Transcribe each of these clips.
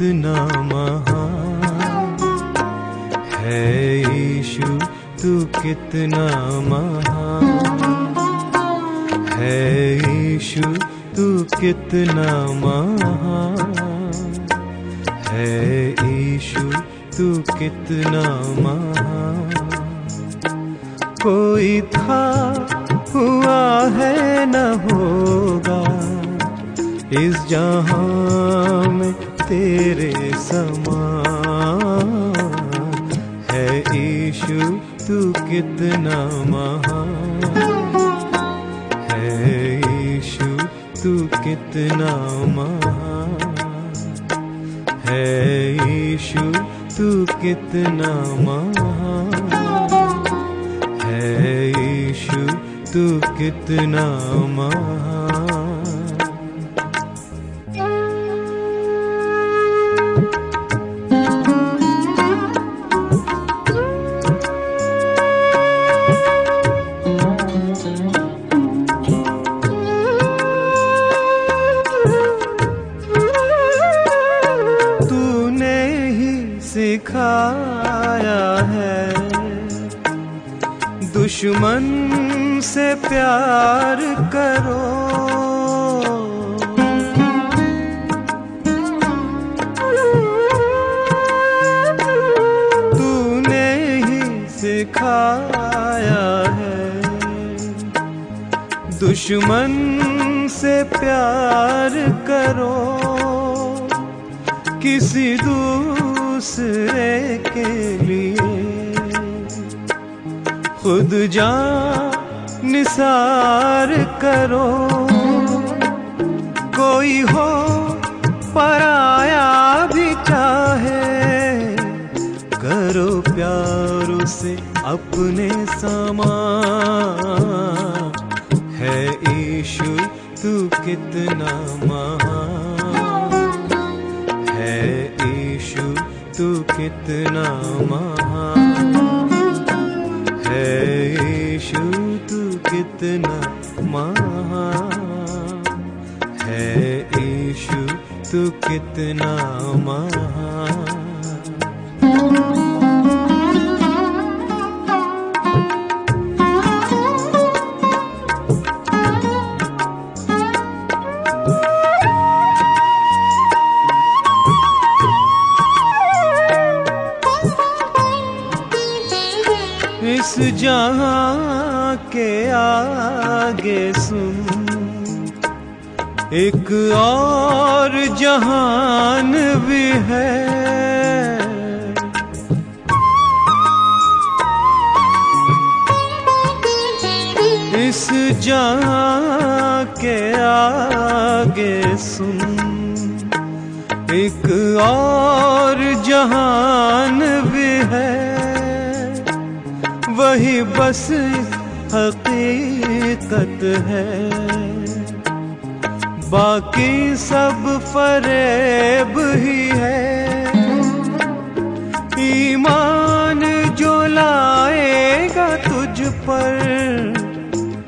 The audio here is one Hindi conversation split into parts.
कितना महान है यीशु तू कितना महान है यीशु तू कितना महान है यीशु तू कितना महान। कोई था, हुआ है न होगा, इस जहाँ तेरे समान है ईशु, तू कितना महान है ईशु, तू कितना महान है ईशु, तू कितना महान है ईशु, तू कितना महान सिखाया है। दुश्मन से प्यार करो, किसी दूसरे के लिए। खुद जा निसार करो, कोई हो पराया भी चाहे, करो प्यार से अपने समान। है ईशु, तू कितना महान। है ईशु, तू कितना महान। है ईशु, तू कितना महान। है ईशु, तू कितना महान। जहाँ के आगे सुन। एक और जहान भी है। इस जहाँ के आगे सुन। एक और जहान भी वही बस हकीकत है। बाकी सब फरेब ही है। ईमान जो लाएगा तुझ पर,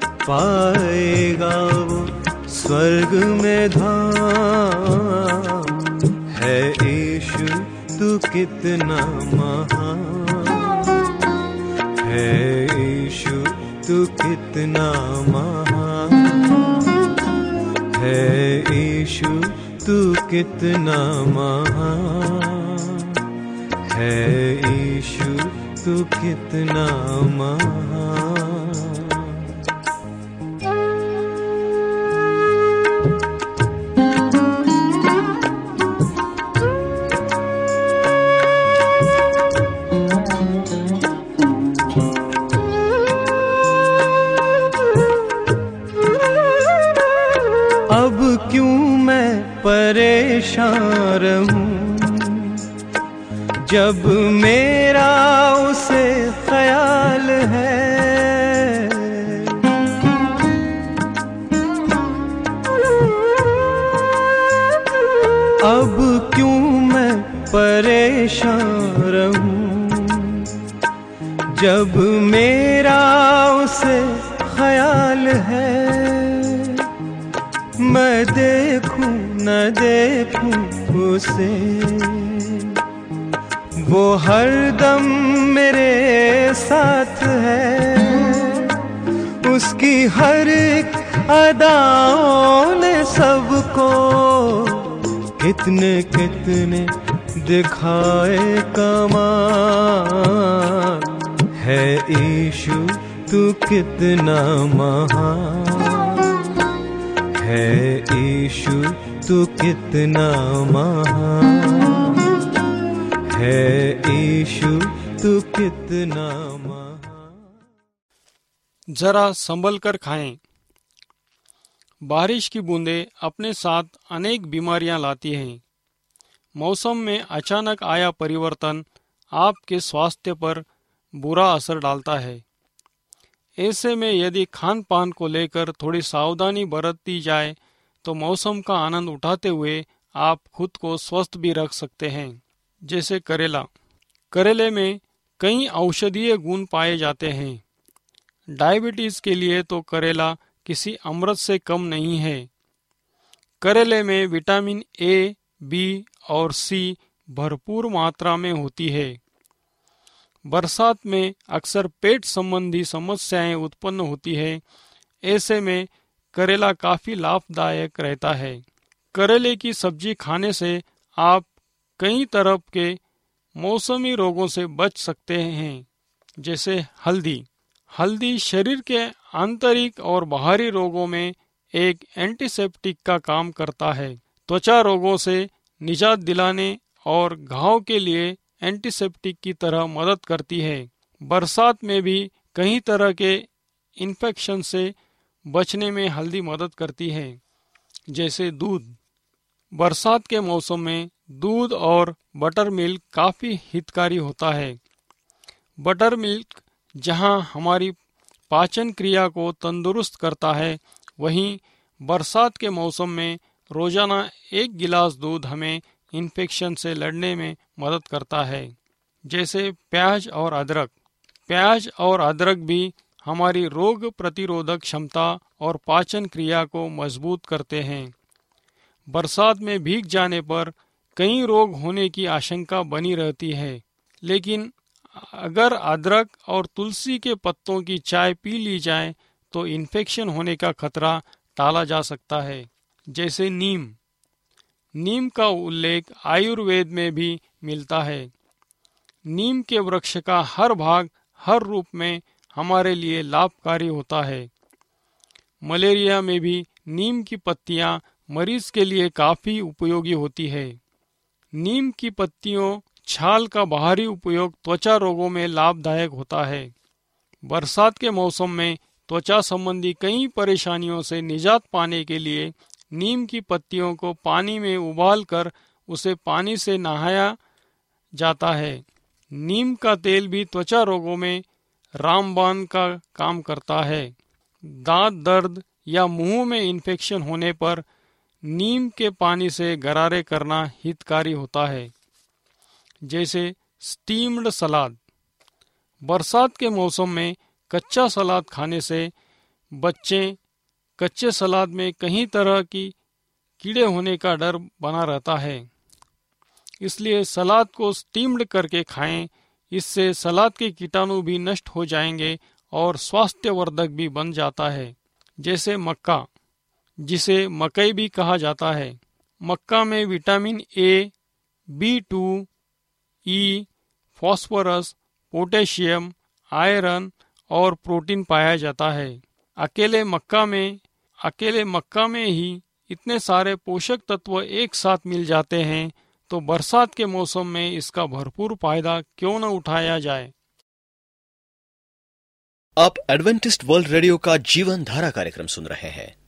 पाएगा वो स्वर्ग में धाम। है ईशु, तू कितना महान है ईशु, तू कितना महान है ईशु, तू कितना महान है ईशु, तू कितना महान रहूँ। जब मेरा हर दम मेरे साथ है। उसकी हर एक अदाओं ने सबको कितने कितने दिखाए कमाल। है ईशु, तू कितना महान। है ईशु, तू कितना महान। है ईशु, तू कितना जरा संभल कर खाएँ। बारिश की बूंदें अपने साथ अनेक बीमारियाँ लाती हैं। मौसम में अचानक आया परिवर्तन आपके स्वास्थ्य पर बुरा असर डालता है। ऐसे में यदि खान पान को लेकर थोड़ी सावधानी बरती जाए तो मौसम का आनंद उठाते हुए आप खुद को स्वस्थ भी रख सकते हैं। जैसे करेला। करेले में कई औषधीय गुण पाए जाते हैं। डायबिटीज़ के लिए तो करेला किसी अमृत से कम नहीं है। करेले में विटामिन ए बी और सी भरपूर मात्रा में होती है। बरसात में अक्सर पेट संबंधी समस्याएँ उत्पन्न होती है। ऐसे में करेला काफ़ी लाभदायक रहता है। करेले की सब्ज़ी खाने से आप कई तरह के मौसमी रोगों से बच सकते हैं, जैसे हल्दी। हल्दी शरीर के आंतरिक और बाहरी रोगों में एक एंटीसेप्टिक का काम करता है। त्वचा रोगों से निजात दिलाने और घाव के लिए एंटीसेप्टिक की तरह मदद करती है। बरसात में भी कई तरह के इन्फेक्शन से बचने में हल्दी मदद करती है, जैसे दूध। बरसात के मौसम में दूध और बटर मिल्क काफ़ी हितकारी होता है। बटर मिल्क जहाँ हमारी पाचन क्रिया को तंदुरुस्त करता है, वहीं बरसात के मौसम में रोज़ाना एक गिलास दूध हमें इन्फेक्शन से लड़ने में मदद करता है, जैसे प्याज और अदरक। प्याज और अदरक भी हमारी रोग प्रतिरोधक क्षमता और पाचन क्रिया को मज़बूत करते हैं। बरसात में भीग जाने पर कई रोग होने की आशंका बनी रहती है। लेकिन अगर अदरक और तुलसी के पत्तों की चाय पी ली जाए तो इन्फेक्शन होने का खतरा टाला जा सकता है, जैसे नीम। नीम का उल्लेख आयुर्वेद में भी मिलता है। नीम के वृक्ष का हर भाग हर रूप में हमारे लिए लाभकारी होता है। मलेरिया में भी नीम की पत्तियाँ मरीज़ के लिए काफ़ी उपयोगी होती है। नीम की पत्तियों, छाल का बाहरी उपयोग त्वचा रोगों में लाभदायक होता है। बरसात के मौसम में त्वचा संबंधी कई परेशानियों से निजात पाने के लिए नीम की पत्तियों को पानी में उबाल कर उसे पानी से नहाया जाता है। नीम का तेल भी त्वचा रोगों में रामबान का काम करता है। दांत दर्द या मुँह में इन्फेक्शन होने पर नीम के पानी से गरारे करना हितकारी होता है। जैसे स्टीम्ड सलाद। बरसात के मौसम में कच्चा सलाद खाने से बच्चे कच्चे सलाद में कई तरह की कीड़े होने का डर बना रहता है। इसलिए सलाद को स्टीम्ड करके खाएँ, इससे सलाद के कीटाणु भी नष्ट हो जाएँगे और स्वास्थ्यवर्धक भी बन जाता है, जैसे मक्का। जिसे मकई भी कहा जाता है। मक्का में vitamin A B two E phosphorus potassium iron और प्रोटीन पाया जाता है। अकेले मक्का में, अकेले मक्का में ही इतने सारे पोषक तत्व एक साथ मिल जाते हैं तो बरसात के मौसम में इसका भरपूर फ़ायदा क्यों न उठाया जाए? आप एडवेंटिस्ट वर्ल्ड रेडियो का जीवन धारा कार्यक्रम सुन रहे हैं।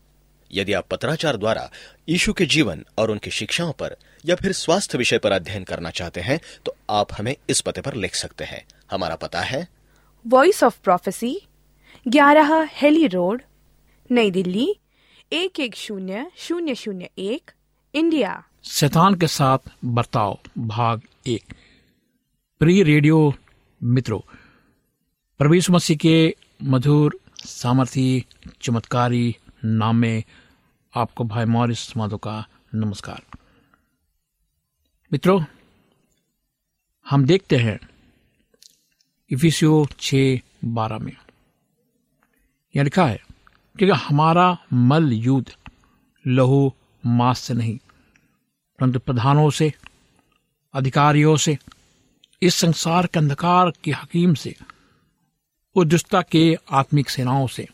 यदि आप पत्राचार द्वारा यीशु के जीवन और उनकी शिक्षाओं पर या फिर स्वास्थ्य विषय पर अध्ययन करना चाहते हैं तो आप हमें इस पते पर लिख सकते हैं। हमारा पता है। वॉइस ऑफ़ प्रोफेसी ग्यारह हेली रोड नई दिल्ली एक एक शून्य शून्य शून्य एक इंडिया। शैतान के साथ बर्ताव भाग एक। प्रिय रेडियो मित्रों प्रवीष मसीह के मधुर सामर्थी चमत्कारी नाम में आपको भाई मॉरिस माधो का नमस्कार। मित्रों, हम देखते हैं इफिसियो छ बारह में। यह लिखा है कि हमारा मल युद्ध लहू, मास से नहीं, परंतु प्रधानों से, अधिकारियों से, इस संसार के अंधकार के हकीम से उस दुष्टता के आत्मिक सेनाओं से,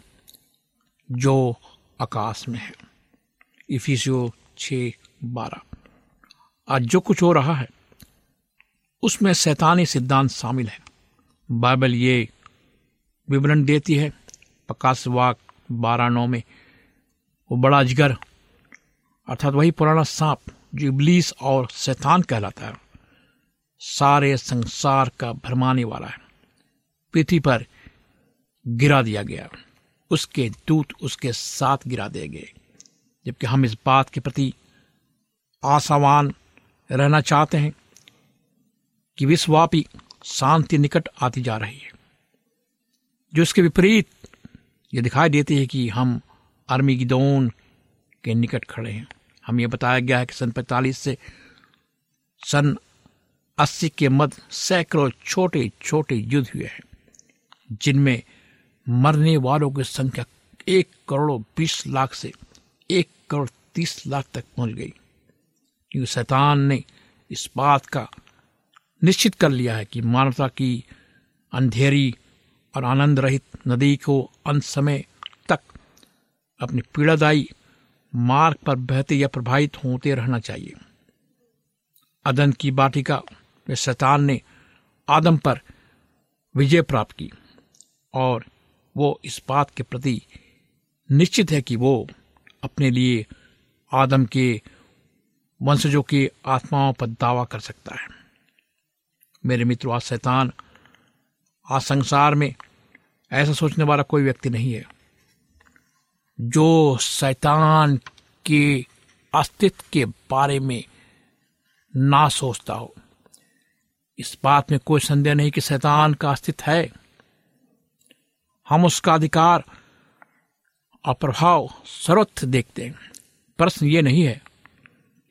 जो आकाश में है। इफिसियो छ बारह। आज जो कुछ हो रहा है, उसमें सैतानी सिद्धांत शामिल है। बाइबल ये विवरण देती है प्रकाश वाक बारह नौ में, वो बड़ा अजगर, अर्थात वही पुराना सांप जो इबलीस और शैतान कहलाता है। सारे संसार का भरमाने वाला है। पृथ्वी पर गिरा दिया गया उसके दूत उसके साथ गिरा दिए गए। जबकि हम इस बात के प्रति आसावान रहना चाहते हैं कि विश्वव्यापी शांति निकट आती जा रही है, जो इसके विपरीत ये दिखाई देती है कि हम आर्मी की दोन के निकट खड़े हैं। हम ये बताया गया है कि सन पैतालीस से सन अस्सी के मध्य सैकड़ों छोटे छोटे युद्ध हुए हैं, जिनमें मरने वालों की संख्या एक करोड़ बीस लाख से एक करोड़ तीस लाख तक पहुँच गई। क्योंकि शैतान ने इस बात का निश्चित कर लिया है कि मानवता की अंधेरी और आनंद रहित नदी को अंत समय तक अपनी पीड़ादायी मार्ग पर बहते या प्रभावित होते रहना चाहिए। अदन की बाटिका में शैतान ने आदम पर विजय प्राप्त की और वो इस बात के प्रति निश्चित है कि वो अपने लिए आदम के वंशजों की आत्माओं पर दावा कर सकता है। मेरे मित्रों, आज शैतान, आज संसार में ऐसा सोचने वाला कोई व्यक्ति नहीं है जो शैतान के अस्तित्व के बारे में ना सोचता हो। इस बात में कोई संदेह नहीं कि शैतान का अस्तित्व है। हम उसका अधिकार और प्रभाव सर्वत्र देखते हैं। प्रश्न ये नहीं है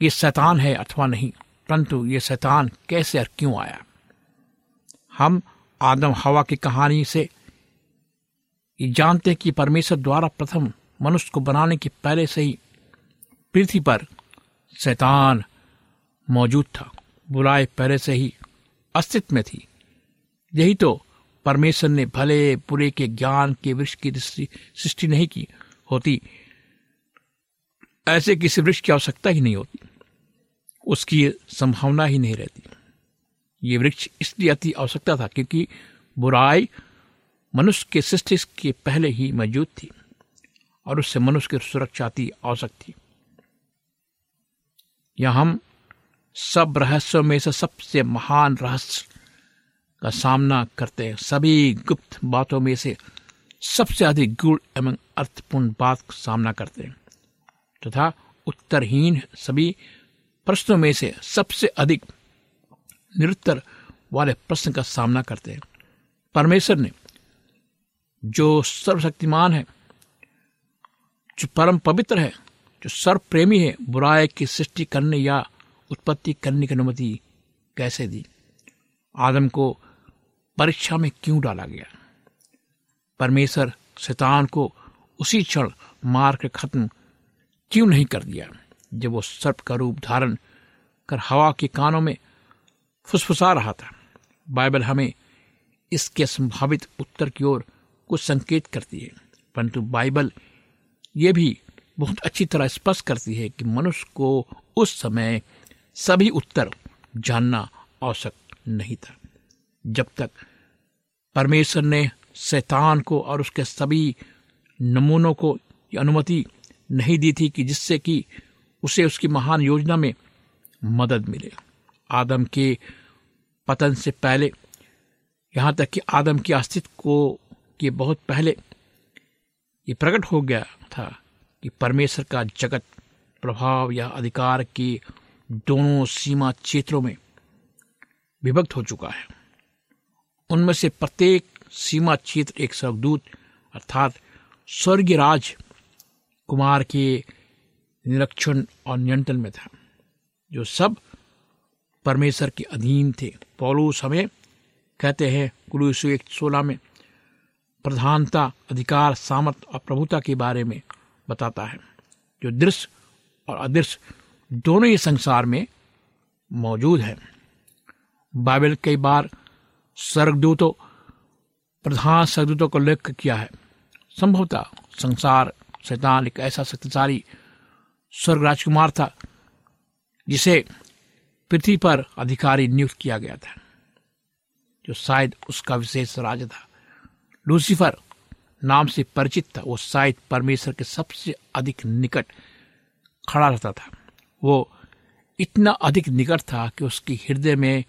कि शैतान है अथवा नहीं, परंतु ये शैतान कैसे और क्यों आया? हम आदम हवा की कहानी से जानते हैं कि परमेश्वर द्वारा प्रथम मनुष्य को बनाने के पहले से ही पृथ्वी पर शैतान मौजूद था। बुराई पहले से ही अस्तित्व में थी। यही तो परमेश्वर ने भले बुरे के ज्ञान के वृक्ष की सृष्टि नहीं की होती, ऐसे किसी वृक्ष की आवश्यकता ही नहीं होती। उसकी संभावना ही नहीं रहती। ये वृक्ष इसलिए अति आवश्यकता था क्योंकि बुराई मनुष्य के सृष्टि के पहले ही मौजूद थी और उससे मनुष्य की सुरक्षा अति आवश्यक थी। यह हम सब रहस्यों में से सबसे महान रहस्य का सामना करते हैं। सभी गुप्त बातों में से सबसे अधिक गुड़ एवं अर्थपूर्ण बात का सामना करते हैं। तथा तो उत्तरहीन सभी प्रश्नों में से सबसे अधिक निरुत्तर वाले प्रश्न का सामना करते हैं। परमेश्वर ने जो सर्वशक्तिमान है, जो परम पवित्र है, जो सर्व प्रेमी है, बुराई की सृष्टि करने या उत्पत्ति करने की अनुमति कैसे दी? आदम को परीक्षा में क्यों डाला गया? परमेश्वर शैतान को उसी क्षण मार कर खत्म क्यों नहीं कर दिया, जब वो सर्प का रूप धारण कर हवा के कानों में फुसफुसा रहा था? बाइबल हमें इसके संभावित उत्तर की ओर कुछ संकेत करती है, परंतु बाइबल ये भी बहुत अच्छी तरह स्पष्ट करती है कि मनुष्य को उस समय सभी उत्तर जानना आवश्यक नहीं था, जब तक परमेश्वर ने शैतान को और उसके सभी नमूनों को अनुमति नहीं दी थी कि जिससे कि उसे उसकी महान योजना में मदद मिले। आदम के पतन से पहले, यहाँ तक कि आदम के अस्तित्व को के बहुत पहले, ये प्रकट हो गया था कि परमेश्वर का जगत, प्रभाव या अधिकार के दोनों सीमा क्षेत्रों में विभक्त हो चुका है। उनमें से प्रत्येक सीमा क्षेत्र एक स्वर्गदूत अर्थात स्वर्गीय राज कुमार के निरीक्षण और नियंत्रण में था, जो सब परमेश्वर के अधीन थे। पौलूस हमें कहते हैं, कुलूस एक सोलह में, प्रधानता, अधिकार, सामर्थ और प्रभुता के बारे में बताता है, जो दृश्य और अदृश्य दोनों ही संसार में मौजूद है। बाइबल कई बार स्वर्गदूतों, प्रधान स्वर्गदूतों को उल्लेख किया है। संभवतः संसार, शैतान एक ऐसा शक्तिशाली स्वर्ग राजकुमार था, जिसे पृथ्वी पर अधिकारी नियुक्त किया गया था, जो शायद उसका विशेष राज था। लूसीफर नाम से परिचित था, वो शायद परमेश्वर के सबसे अधिक निकट खड़ा रहता था। वो इतना अधिक निकट था कि उसके हृदय में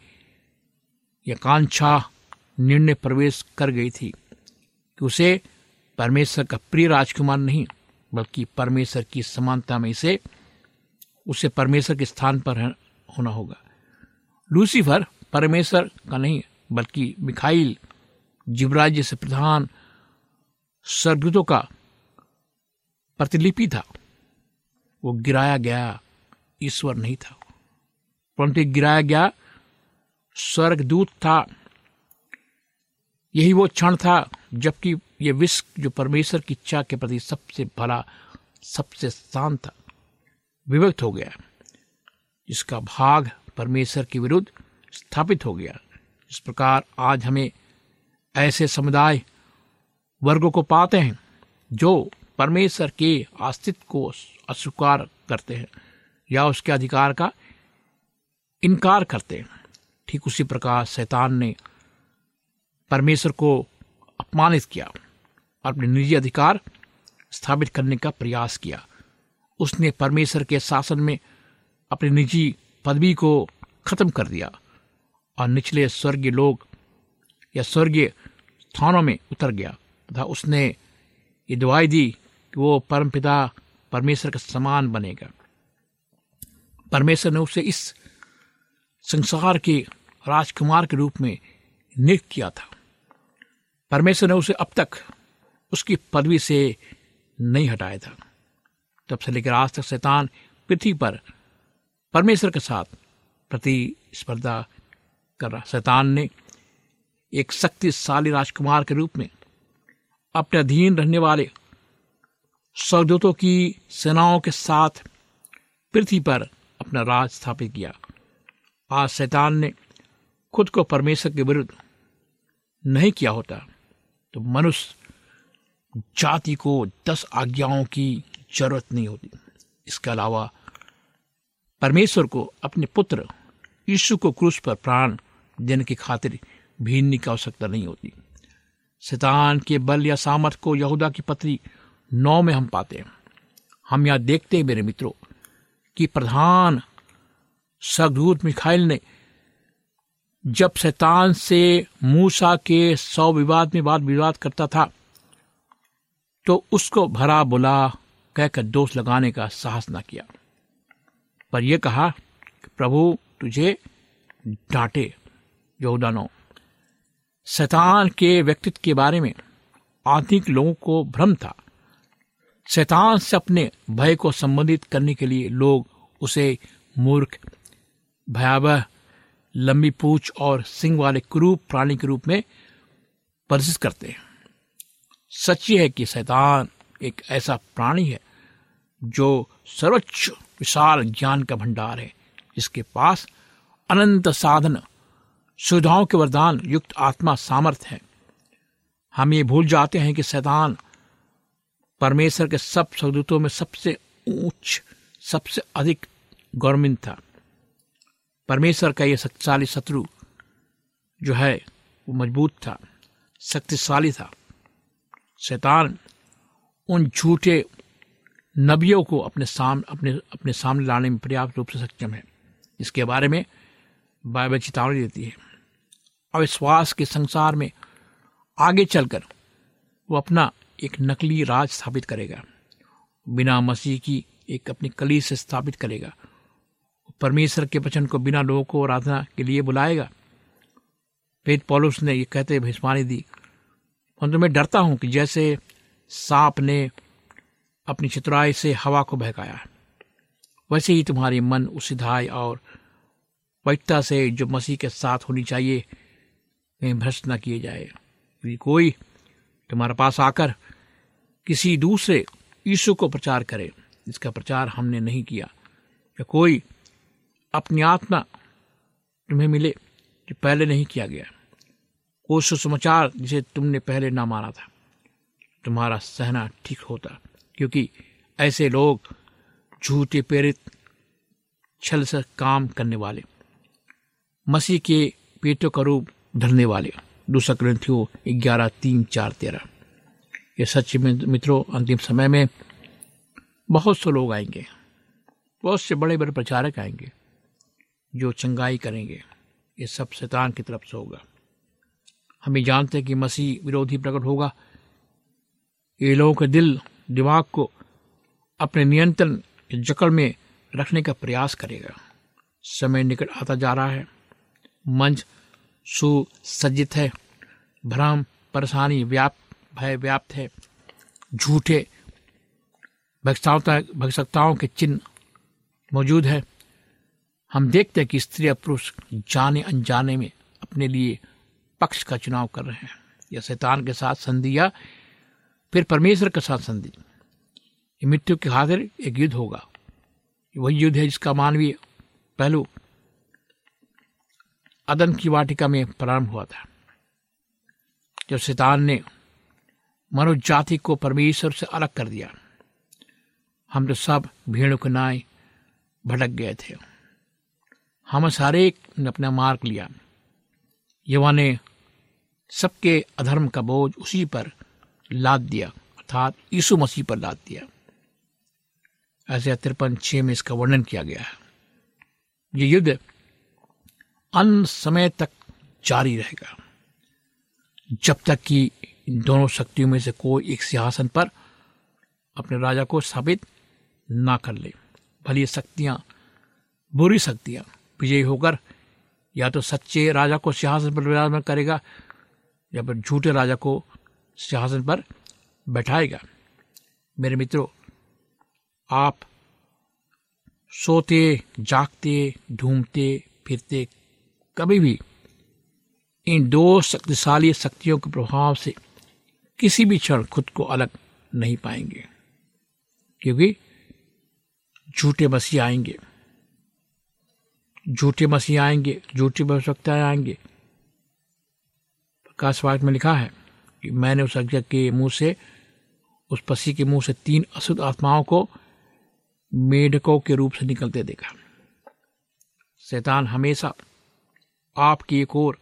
यह कांक्षा निर्णय प्रवेश कर गई थी कि उसे परमेश्वर का प्रिय राजकुमार नहीं, बल्कि परमेश्वर की समानता में से उसे परमेश्वर के स्थान पर होना होगा। लूसीफर परमेश्वर का नहीं, बल्कि मिखाइल जिब्राज जैसे प्रधान स्वर्गदूतों का प्रतिलिपि था। वो गिराया गया, ईश्वर नहीं था। परंतु गिराया गया स्वर्गदूत था। यही वो क्षण था जबकि ये विश्व जो परमेश्वर की इच्छा के प्रति सबसे भला, सबसे शांत था विभक्त हो गया। जिसका भाग परमेश्वर के विरुद्ध स्थापित हो गया। इस प्रकार आज हमें ऐसे समुदाय वर्गों को पाते हैं जो परमेश्वर के अस्तित्व को अस्वीकार करते हैं या उसके अधिकार का इनकार करते हैं। ठीक उसी प्रकार शैतान ने परमेश्वर को अपमानित किया और अपने निजी अधिकार स्थापित करने का प्रयास किया। उसने परमेश्वर के शासन में अपनी निजी पदवी को खत्म कर दिया और निचले स्वर्गीय लोग या स्वर्गीय स्थानों में उतर गया। तथा उसने ये दुआई दी कि वो परमपिता परमेश्वर का समान बनेगा। परमेश्वर ने उसे इस संसार के राजकुमार के रूप में नियुक्त किया था। परमेश्वर ने उसे अब तक उसकी पदवी से नहीं हटाया था। तब से लेकर आज तक शैतान पृथ्वी पर परमेश्वर के साथ प्रतिस्पर्धा कर रहा। शैतान ने एक शक्तिशाली राजकुमार के रूप में अपने अधीन रहने वाले स्वर्गदूतों की सेनाओं के साथ पृथ्वी पर अपना राज स्थापित किया। आज शैतान ने खुद को परमेश्वर के विरुद्ध नहीं किया होता तो मनुष्य जाति को दस आज्ञाओं की ज़रूरत नहीं होती। इसके अलावा परमेश्वर को अपने पुत्र यीशु को क्रूस पर प्राण देने की खातिर भीड़ने की आवश्यकता नहीं होती। शैतान के बल या सामर्थ को यहूदा की पत्री नौ में हम पाते हैं। हम यहाँ देखते हैं मेरे मित्रों, कि प्रधान सदूत मिखाइल ने जब शैतान से मूसा के सौ विवाद में वाद विवाद करता था तो उसको भरा बुला कहकर दोष लगाने का साहस न किया। पर यह कहा प्रभु, तुझे डांटे योदानो शैतान के व्यक्तित्व के बारे में आधुनिक लोगों को भ्रम था। शैतान से अपने भय को संबंधित करने के लिए लोग उसे मूर्ख, भयावह लंबी पूछ और सिंह वाले क्रूप, प्राणी के रूप में परिचित करते हैं। सच ये है कि शैतान एक ऐसा प्राणी है जो सर्वोच्च विशाल ज्ञान का भंडार है, जिसके पास अनंत साधन, सुविधाओं के वरदान, युक्त आत्मा, सामर्थ है। हम ये भूल जाते हैं कि शैतान परमेश्वर के सब सदूतों में सबसे ऊंच, सबसे अधिक गौरमिंद था। परमेश्वर का यह शक्तिशाली शत्रु जो है, वो मज़बूत था, शक्तिशाली था। शैतान उन झूठे नबियों को अपने साम, अपने अपने सामने लाने में पर्याप्त रूप से सक्षम है। इसके बारे में बाइबल चेतावनी देती है। अविश्वास के संसार में आगे चलकर वो अपना एक नकली राज स्थापित करेगा। बिना मसीह की एक अपनी कली से स्थापित करेगा। परमेश्वर के वचन को बिना लोगों को आराधना के लिए बुलाएगा। पेद पॉलुस ने ये कहते भिस्मानी दी, परंतु मैं डरता हूँ कि जैसे सांप ने अपनी चतुराई से हवा को बहकाया वैसे ही तुम्हारे मन उस धाय और वैधता से जो मसीह के साथ होनी चाहिए कहीं भ्रष्ट न किए जाए। यदि कोई तुम्हारे पास आकर किसी दूसरे यीशु को प्रचार करे, जिसका प्रचार हमने नहीं किया, या कोई अपनी आत्मा तुम्हें मिले जो पहले नहीं किया गया। वो सुसमाचार जिसे तुमने पहले ना माना था। तुम्हारा सहना ठीक होता, क्योंकि ऐसे लोग झूठे प्रेरित, छल से काम करने वाले, मसीह के पेटों का रूप धरने वाले। दूसरा ग्रंथियों ग्यारह, तीन, चार, तेरह। ये सच मित्रों, अंतिम समय में बहुत से लोग आएँगे। बहुत से बड़े बड़े प्रचारक आएँगे। जो चंगाई करेंगे, ये सब शैतान की तरफ़ से होगा। हम ये जानते हैं कि मसीह विरोधी प्रकट होगा। ये लोगों के दिल, दिमाग को अपने नियंत्रण जकड़ में रखने का प्रयास करेगा। समय निकट आता जा रहा है। मंच सुसज्जित है। भ्रम, परेशानी व्याप, भय व्याप्त है। झूठे भक्सकताओं के चिन्ह मौजूद है। हम देखते हैं कि स्त्री और पुरुष जाने अनजाने में अपने लिए पक्ष का चुनाव कर रहे हैं। या शैतान के साथ संधि या फिर परमेश्वर के साथ संधि। मृत्यु के खातिर एक युद्ध होगा। वही युद्ध है जिसका मानवीय पहलू अदन की वाटिका में प्रारंभ हुआ था। जब शैतान ने मनुष्य जाति को परमेश्वर से अलग कर दिया, हम तो सब भीड़ के नाय भटक गए थे। हम सारे ने अपना मार्ग लिया। युवा ने सबके अधर्म का बोझ उसी पर लाद दिया, अर्थात यीशु मसीह पर लाद दिया। ऐसे तिरपन छह में इसका वर्णन किया गया है। ये युद्ध अन समय तक जारी रहेगा। जब तक कि दोनों शक्तियों में से कोई एक सिंहासन पर अपने राजा को साबित ना कर ले। भली शक्तियाँ बुरी शक्तियाँ विजयी होकर या तो सच्चे राजा को सिंहासन पर विराजमान करेगा या फिर झूठे राजा को सिंहासन पर बैठाएगा। मेरे मित्रों, आप सोते, जागते, ढूंढते, फिरते कभी भी इन दो शक्तिशाली शक्तियों के प्रभाव से किसी भी क्षण खुद को अलग नहीं पाएँगे, क्योंकि झूठे मसीह आएँगे। झूठे मसीह आएँगे, झूठी भविष्यताएँ आएँगे। प्रकाश वाक्य में लिखा है कि मैंने उस अज्ञा के मुँह से, उस पसी के मुँह से तीन अशुद्ध आत्माओं को मेढकों के रूप से निकलते देखा। शैतान हमेशा आपकी एक ओर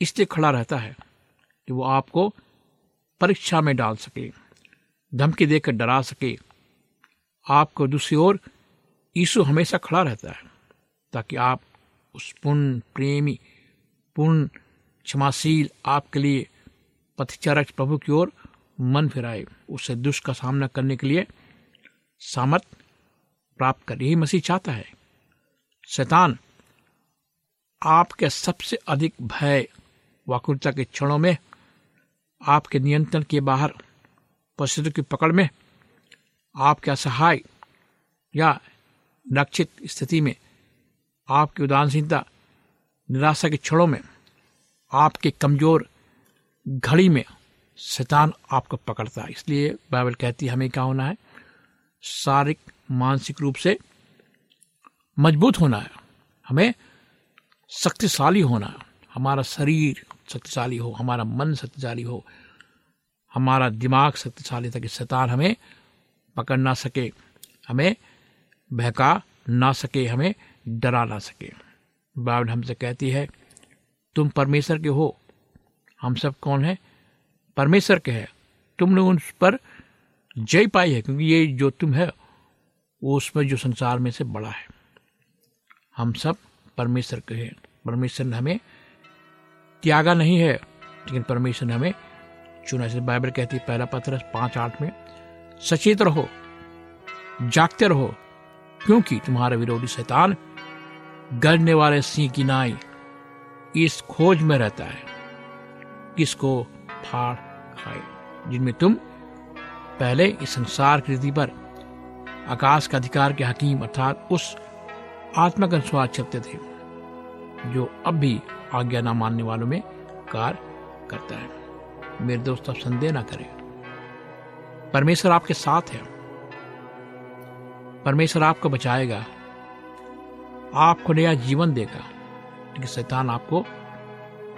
इसलिए खड़ा रहता है कि वो आपको परीक्षा में डाल सके, धमकी देकर डरा सके। आपको दूसरी ओर यीशु हमेशा खड़ा रहता है। ताकि आप उस पूर्ण प्रेमी पूर्ण क्षमाशील आपके लिए पथचारक प्रभु की ओर मन फिराए। उसे दुष्ट का सामना करने के लिए सामर्थ प्राप्त कर। यही मसीह चाहता है। शैतान, आपके सबसे अधिक भय वाकुरता के क्षणों में, आपके नियंत्रण के बाहर, परिस्थितियों की पकड़ में, आपके असहाय या लक्षित स्थिति में आपकी उदासीनता, निराशा के क्षणों में, आपके कमज़ोर घड़ी में शैतान आपको पकड़ता है। इसलिए बाइबल कहती है, हमें क्या होना है? शारीरिक, मानसिक रूप से मज़बूत होना है। हमें शक्तिशाली होना है। हमारा शरीर शक्तिशाली हो, हमारा मन शक्तिशाली हो, हमारा दिमाग शक्तिशाली ताकि शैतान हमें पकड़ ना सके, हमें बहका ना सके, हमें डरा ना सके। बाइबल हमसे कहती है, तुम परमेश्वर के हो। हम सब कौन है? परमेश्वर के हैं। तुमने उन पर जय पाई है, क्योंकि ये जो तुम है, वो उसमें जो संसार में से बड़ा है। हम सब परमेश्वर के हैं। परमेश्वर ने हमें त्यागा नहीं है, लेकिन परमेश्वर ने हमें चुना जैसे बाइबल कहती है, पहला पत्र पाँच आठ में, सचेत रहो, जागते रहो, क्योंकि तुम्हारा विरोधी शैतान गरजने वाले सिंह की नाई इस खोज में रहता है। किसको फाड़ खाए, जिनमें तुम पहले इस संसार की रीति पर आकाश का अधिकार के हकीम अर्थात उस आत्मा का अनुसार चलते थे, जो अब भी आज्ञा न मानने वालों में कार्य करता है। मेरे दोस्त, आप संदेह ना करें। परमेश्वर आपके साथ है। परमेश्वर आपको बचाएगा। आपको नया जीवन देगा, लेकिन शैतान आपको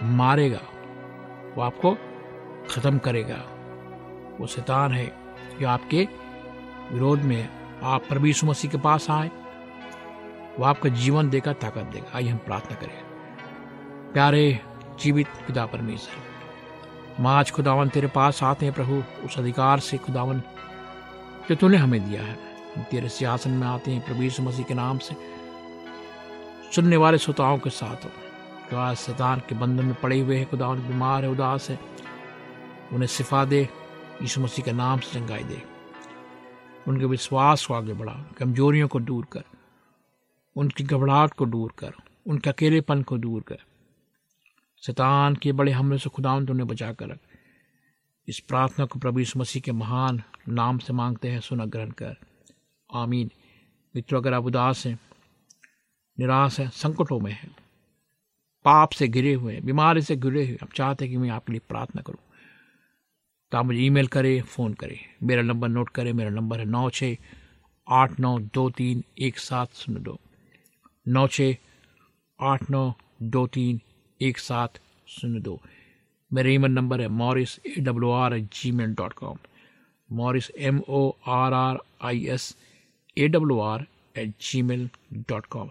मारेगा, वो आपको खत्म करेगा। वो शैतान है जो आपके विरोध में आप यीशु मसीह के पास आए, वो आपका जीवन देगा, ताकत देगा। आइए हम प्रार्थना करें। प्यारे जीवित खुदा परमेश्वर, हम आज खुदावन तेरे पास आते हैं प्रभु। उस अधिकार से खुदावन जो तूने हमें दिया है तेरे सिंहासन में आते हैं प्रभु यीशु मसीह के नाम से। सुनने वाले श्रोताओं के साथ हो। जो आज शैतान के बंधन में पड़े हुए हैं खुदावन बीमार है, उदास है, उन्हें सिफा दे, यीशु मसीह के नाम से चंगाई दे। उनके विश्वास को आगे बढ़ा, कमजोरियों को दूर कर, उनकी घबराहट को दूर कर, उनके अकेलेपन को दूर कर। शैतान के बड़े हमले से खुदावन उन्हें बचा कर रख। इस प्रार्थना को प्रभु यीशु मसीह के महान नाम से मांगते हैं सुना ग्रहण कर। आमीन। मित्रों, अगर आप उदास हैं निराश हैं, संकटों में हैं। पाप से घिरे हुए हैं, बीमारी से घिरे हुए आप चाहते हैं कि मैं आपके लिए प्रार्थना करूँ। तो आप मुझे ईमेल करें, फ़ोन करें। मेरा नंबर नोट करें, मेरा नंबर है नौ छः आठ नौ दो तीन एक सात शून्य दो। नौ छः आठ नौ दो तीन एक सात शून्य दो। मेरा ईमेल नंबर है Morris A W R at G mail dot com. Morris M O R R I S A W R at G mail dot com.